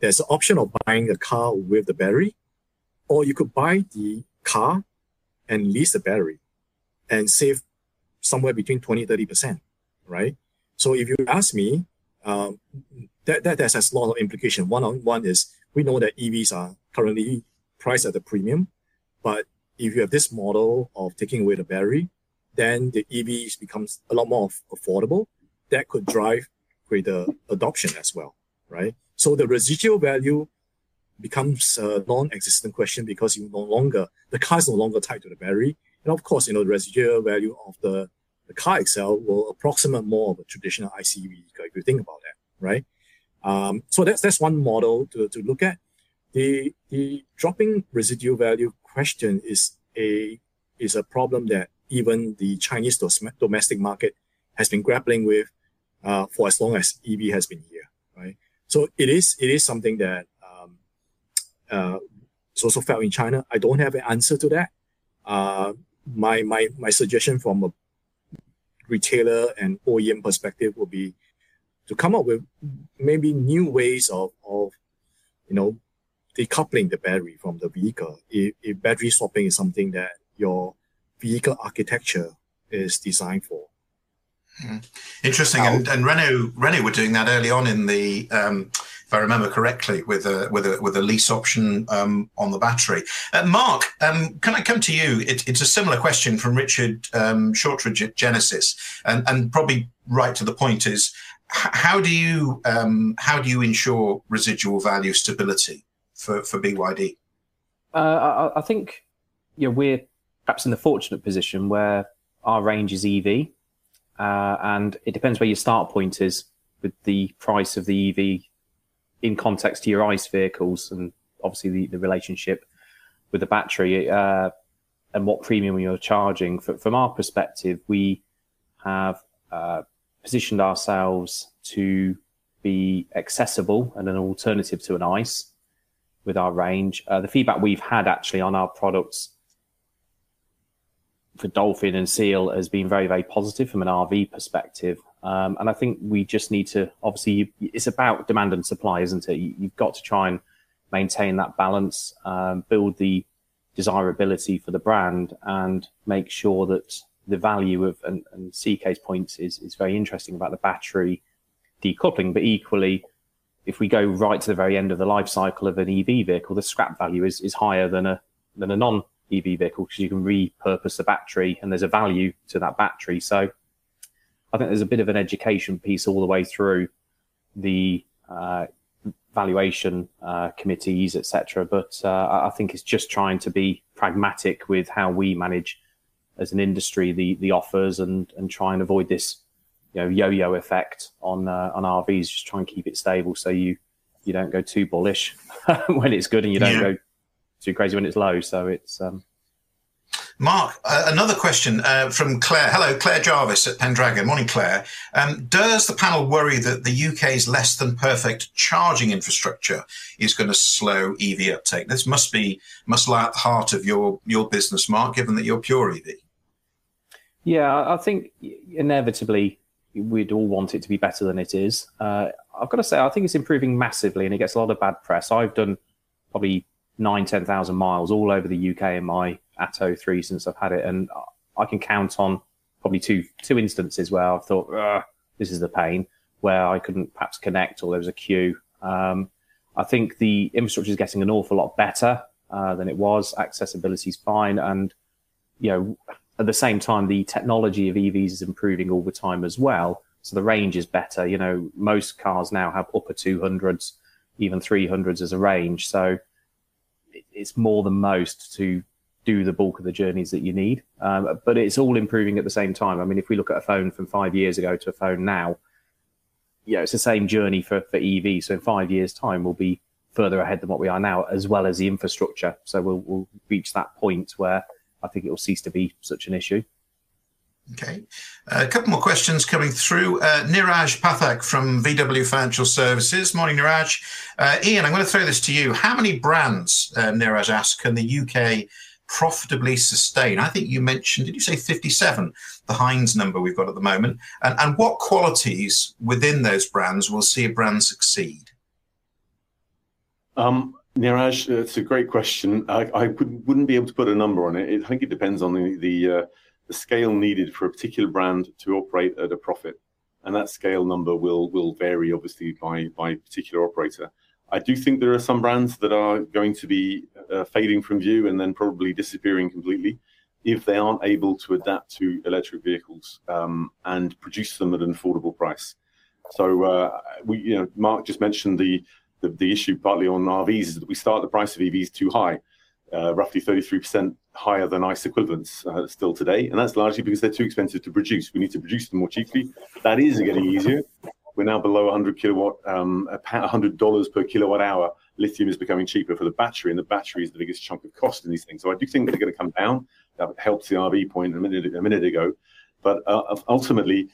there's an option of buying a car with the battery, or you could buy the car and lease the battery and save somewhere between 20 30%, right? So if you ask me, um, that, that, has a lot of implication. One on one is we know that EVs are currently priced at a premium, but if you have this model of taking away the battery, then the EVs becomes a lot more affordable. That could drive greater adoption as well, right? So the residual value becomes a non-existent question because you no longer the car is no longer tied to the battery, and of course, you know the residual value of the the car itself will approximate more of a traditional ICE vehicle if you think about that, right? Um, so that's that's one model to, to look at. The the dropping residual value question is a is a problem that even the Chinese domestic market has been grappling with uh, for as long as EV has been here, right? So it is it is something that um, uh, is also felt in China. I don't have an answer to that. Uh, my my my suggestion from a retailer and OEM perspective would be to come up with maybe new ways of of you know decoupling the battery from the vehicle. If, if battery swapping is something that your vehicle architecture is designed for. Mm. Interesting, and, and Renault Renault were doing that early on in the, um, if I remember correctly, with a with a with a lease option um, on the battery. Uh, Mark, um, can I come to you? It, it's a similar question from Richard um, Shortridge at Genesis, and and probably right to the point is how do you um, how do you ensure residual value stability for for BYD? Uh, I, I think yeah, we're perhaps in the fortunate position where our range is EV uh, and it depends where your start point is with the price of the EV in context to your ICE vehicles and obviously the, the relationship with the battery uh, and what premium you're charging. from our perspective, we have uh, positioned ourselves to be accessible and an alternative to an ICE with our range. Uh, the feedback we've had actually on our products for Dolphin and Seal has been very, very positive from an RV perspective. Um, and I think we just need to obviously, it's about demand and supply, isn't it? You, have got to try and maintain that balance, um, build the desirability for the brand, and make sure that the value of, and, and CK's points is, is very interesting about the battery decoupling, but equally, if we go right to the very end of the life cycle of an EV vehicle, the scrap value is, is higher than a than a non EV vehicle because you can repurpose the battery and there's a value to that battery. So I think there's a bit of an education piece all the way through the uh, valuation uh, committees, etc. But uh, I think it's just trying to be pragmatic with how we manage as an industry the the offers and and try and avoid this you know yo-yo effect on uh, on RVs. Just try and keep it stable so you you don't go too bullish when it's good and you don't yeah. go too crazy when it's low. So it's. Um... Mark, uh, another question uh, from Claire. Hello, Claire Jarvis at Pendragon. Morning, Claire. Um, does the panel worry that the UK's less than perfect charging infrastructure is going to slow EV uptake? This must be must lie at the heart of your your business, Mark, given that you're pure EV. Yeah, I think inevitably we'd all want it to be better than it is. Uh, I've got to say, I think it's improving massively, and it gets a lot of bad press. I've done probably nine, ten thousand miles all over the UK in my Atto three since I've had it, and I can count on probably two two instances where I've thought, this is the pain, where I couldn't perhaps connect or there was a queue. Um, I think the infrastructure is getting an awful lot better uh, than it was. Accessibility is fine, and you know, at the same time, the technology of EVs is improving all the time as well. So the range is better. You know, most cars now have upper 200s, even 300s as a range. So it's more than most to do the bulk of the journeys that you need. Um, but it's all improving at the same time. I mean, if we look at a phone from five years ago to a phone now, yeah, it's the same journey for, for EV. So in five years' time, we'll be further ahead than what we are now, as well as the infrastructure. So we'll, we'll reach that point where I think it will cease to be such an issue. Okay. Uh, a couple more questions coming through. Uh, Niraj Pathak from VW Financial Services. Morning, Niraj. Uh, Ian, I'm going to throw this to you. How many brands, uh, Niraj asks, can the UK profitably sustain? I think you mentioned, did you say 57, the Heinz number we've got at the moment? And, and what qualities within those brands will see a brand succeed? Um, Niraj, it's a great question. I, I would, not be able to put a number on it. I think it depends on the, the, uh, the, scale needed for a particular brand to operate at a profit. And that scale number will, will vary, obviously, by, by particular operator. I do think there are some brands that are going to be uh, fading from view and then probably disappearing completely if they aren't able to adapt to electric vehicles um, and produce them at an affordable price. So uh, we, you know, Mark just mentioned the the, the issue partly on RVs is that we start the price of EVs too high, uh, roughly 33% higher than ICE equivalents uh, still today. And that's largely because they're too expensive to produce. We need to produce them more cheaply. That is getting easier. We're now below 100 kilowatt, um, $100 per kilowatt hour. Lithium is becoming cheaper for the battery, and the battery is the biggest chunk of cost in these things. So I do think they're going to come down. That helps the RV point a minute, a minute ago. But uh, ultimately,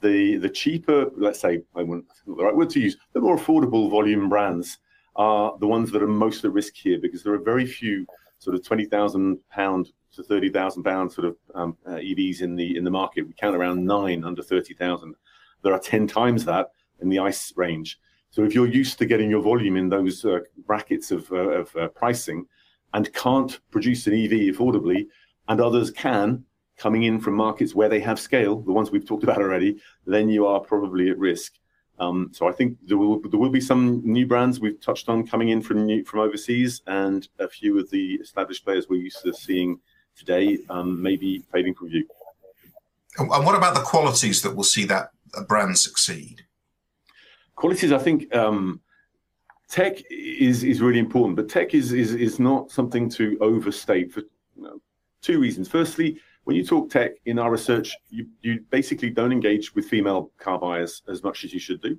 the the cheaper, let's say, I wouldn't the right word to use, the more affordable volume brands are the ones that are most at risk here because there are very few sort of twenty thousand pound to thirty thousand pound sort of um, uh, EVs in the in the market. We count around nine under thirty thousand. There are ten times that in the ICE range. So if you're used to getting your volume in those uh, brackets of, uh, of uh, pricing and can't produce an EV affordably, and others can, coming in from markets where they have scale, the ones we've talked about already, then you are probably at risk. Um, so I think there will there will be some new brands we've touched on coming in from new, from overseas, and a few of the established players we're used to seeing today um, maybe fading from view. And what about the qualities that will see that brand succeed? Qualities, I think. Um, tech is is really important, but tech is is is not something to overstate for two reasons. Firstly, when you talk tech in our research, you, you basically don't engage with female car buyers as much as you should do.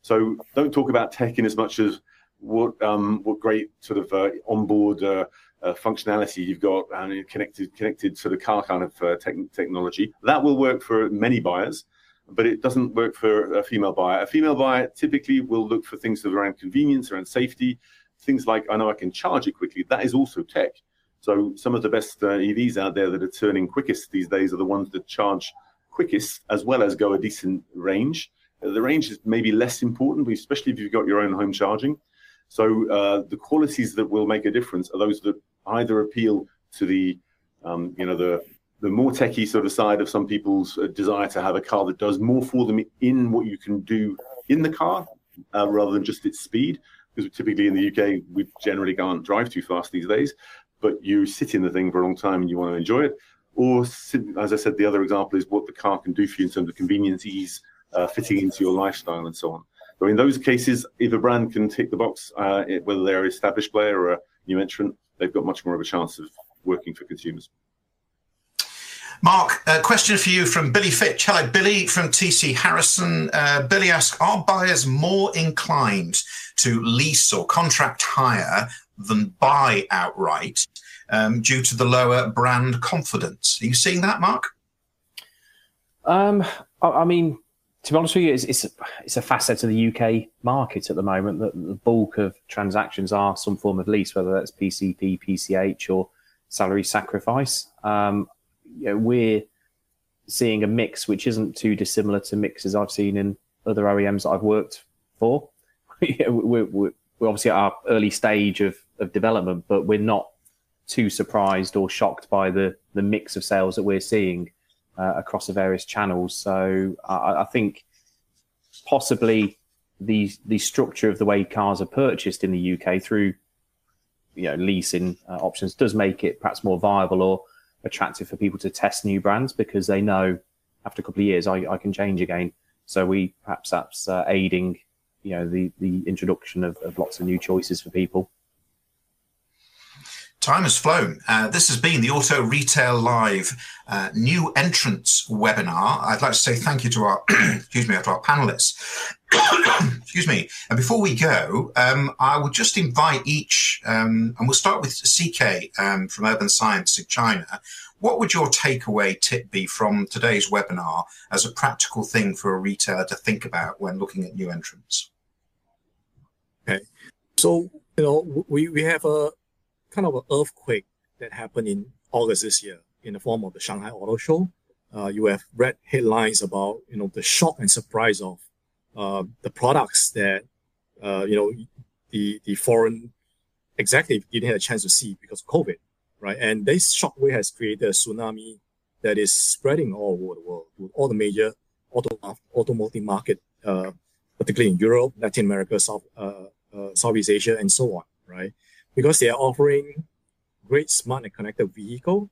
So don't talk about tech in as much as what um, what great sort of uh, onboard uh, uh, functionality you've got and connected connected sort of car kind of uh, technology. That will work for many buyers, but it doesn't work for a female buyer. A female buyer typically will look for things around convenience, around safety, things like I know I can charge it quickly. That is also tech. So some of the best uh, EVs out there that are turning quickest these days are the ones that charge quickest as well as go a decent range. The range is maybe less important, especially if you've got your own home charging. So uh, the qualities that will make a difference are those that either appeal to the, um, you know, the the more techie sort of side of some people's uh, desire to have a car that does more for them in what you can do in the car uh, rather than just its speed. Because typically in the UK, we generally can't drive too fast these days but you sit in the thing for a long time and you want to enjoy it. Or, as I said, the other example is what the car can do for you in terms of convenience, ease, uh, fitting into your lifestyle, and so on. So, in those cases, if a brand can tick the box, uh, whether they're an established player or a new entrant, they've got much more of a chance of working for consumers. Mark, a question for you from Billy Fitch. Hello, Billy from TC Harrison. Uh, Billy asks Are buyers more inclined to lease or contract hire than buy outright um, due to the lower brand confidence. Are you seeing that, Mark? Um, I, I, mean, to be honest with you, it's, it's, a, it's a facet of the UK market at the moment that the bulk of transactions are some form of lease, whether that's PCP, PCH, or salary sacrifice. Um, you know, we're seeing a mix which isn't too dissimilar to mixes I've seen in other OEMs that I've worked for. we're, we're, we're obviously at our early stage of, of development, but we're not too surprised or shocked by the, the mix of sales that we're seeing uh, across the various channels. So I, I, think possibly the the structure of the way cars are purchased in the UK through you know leasing uh, options does make it perhaps more viable or attractive for people to test new brands because they know after a couple of years I, I can change again. So we perhaps that's uh, aiding you know the the introduction of, of lots of new choices for people. Time has flown. Uh, this has been the Auto Retail Live uh, new entrants webinar. I'd like to say thank you to our excuse me to our panelists. excuse me. And before we go, um, I will just invite each, um, and we'll start with CK um, from Urban Science in China. What would your takeaway tip be from today's webinar as a practical thing for a retailer to think about when looking at new entrants? Okay, so you know we we have a kind of an earthquake that happened in August this year in the form of the Shanghai Auto Show. Uh, you have read headlines about you know the shock and surprise of uh, the products that uh, you know the the foreign executive didn't have a chance to see because of COVID, right? And this shockwave has created a tsunami that is spreading all over the world with all the major auto automotive market, uh, particularly in Europe, Latin America, South uh, uh, Southeast Asia, and so on, right? Because they are offering great smart and connected vehicle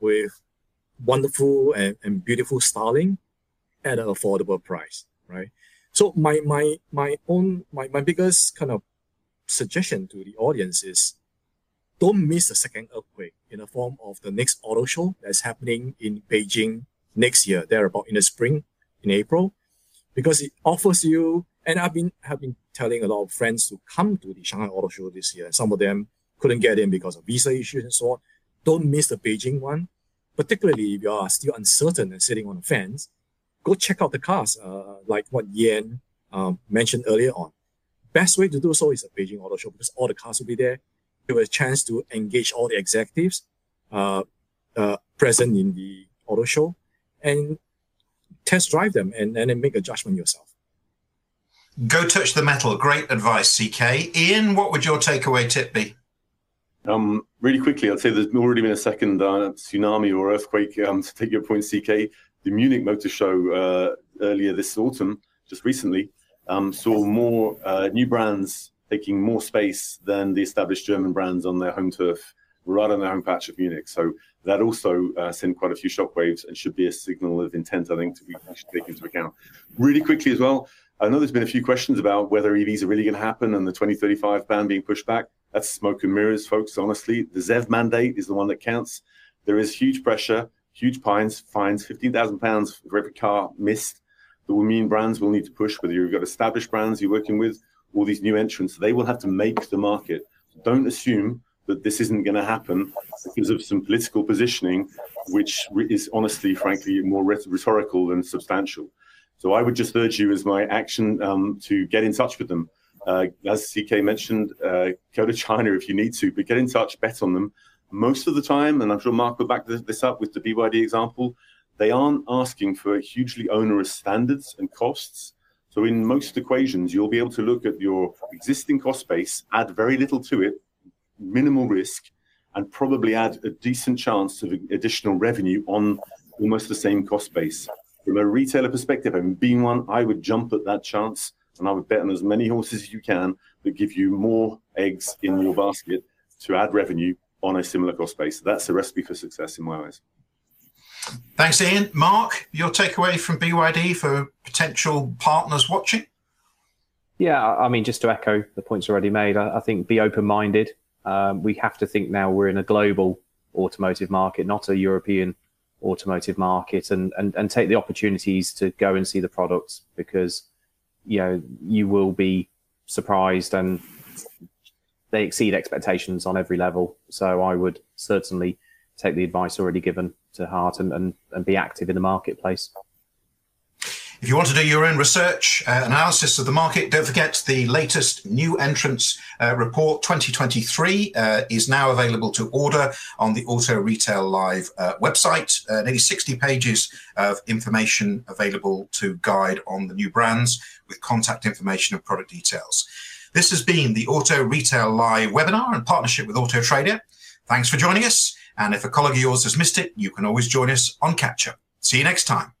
with wonderful and, and beautiful styling at an affordable price, right? So my my my own my, my biggest kind of suggestion to the audience is don't miss the second earthquake in the form of the next auto show that's happening in Beijing next year, there about in the spring, in April, because it offers you and I've been have been telling a lot of friends to come to the Shanghai Auto Show this year. Some of them couldn't get in because of visa issues and so on. Don't miss the Beijing one, particularly if you are still uncertain and sitting on the fence. Go check out the cars, uh, like what Ian um, mentioned earlier on. Best way to do so is a Beijing Auto Show because all the cars will be there. Have a chance to engage all the executives uh, uh, present in the auto show and test drive them and, and then make a judgment yourself. Go touch the metal. Great advice, CK. Ian, what would your takeaway tip be? Um, really quickly, I'd say there's already been a second uh, tsunami or earthquake. Um, to take your point, CK, the Munich Motor Show uh, earlier this autumn, just recently, um, saw more uh, new brands taking more space than the established German brands on their home turf, right on their home patch of Munich. So that also uh, sent quite a few shockwaves and should be a signal of intent, I think, to be should take into account. Really quickly as well, I know there's been a few questions about whether EVs are really going to happen and the 2035 ban being pushed back. That's smoke and mirrors, folks. Honestly, the ZEV mandate is the one that counts. There is huge pressure, huge fines, fines, fifteen thousand pounds for every car missed. That will mean brands will need to push. Whether you've got established brands you're working with, all these new entrants, they will have to make the market. Don't assume that this isn't going to happen because of some political positioning, which is honestly, frankly, more rhetorical than substantial. So I would just urge you as my action um, to get in touch with them. Uh, as CK mentioned, uh, go to China if you need to, but get in touch, bet on them. Most of the time, and I'm sure Mark will back this up with the BYD example, they aren't asking for hugely onerous standards and costs. So in most equations, you'll be able to look at your existing cost base, add very little to it, minimal risk, and probably add a decent chance of additional revenue on almost the same cost base from a retailer perspective, and being one, I would jump at that chance and I would bet on as many horses as you can that give you more eggs in your basket to add revenue on a similar cost base. That's the recipe for success in my eyes. Thanks, Ian. Mark, your takeaway from BYD for potential partners watching? Yeah, I mean, just to echo the points already made, I, I think be open minded. Um, we have to think now we're in a global automotive market, not a European automotive market and, and, and take the opportunities to go and see the products because, you know, you will be surprised and they exceed expectations on every level. So I would certainly take the advice already given to heart and, and, and be active in the marketplace. If you want to do your own research, uh, analysis of the market, don't forget the latest new entrants uh, report 2023 uh, is now available to order on the Auto Retail Live uh, website. Uh, nearly 60 pages of information available to guide on the new brands with contact information and product details. This has been the Auto Retail Live webinar in partnership with Auto Trader. Thanks for joining us. And if a colleague of yours has missed it, you can always join us on Catch Up. See you next time.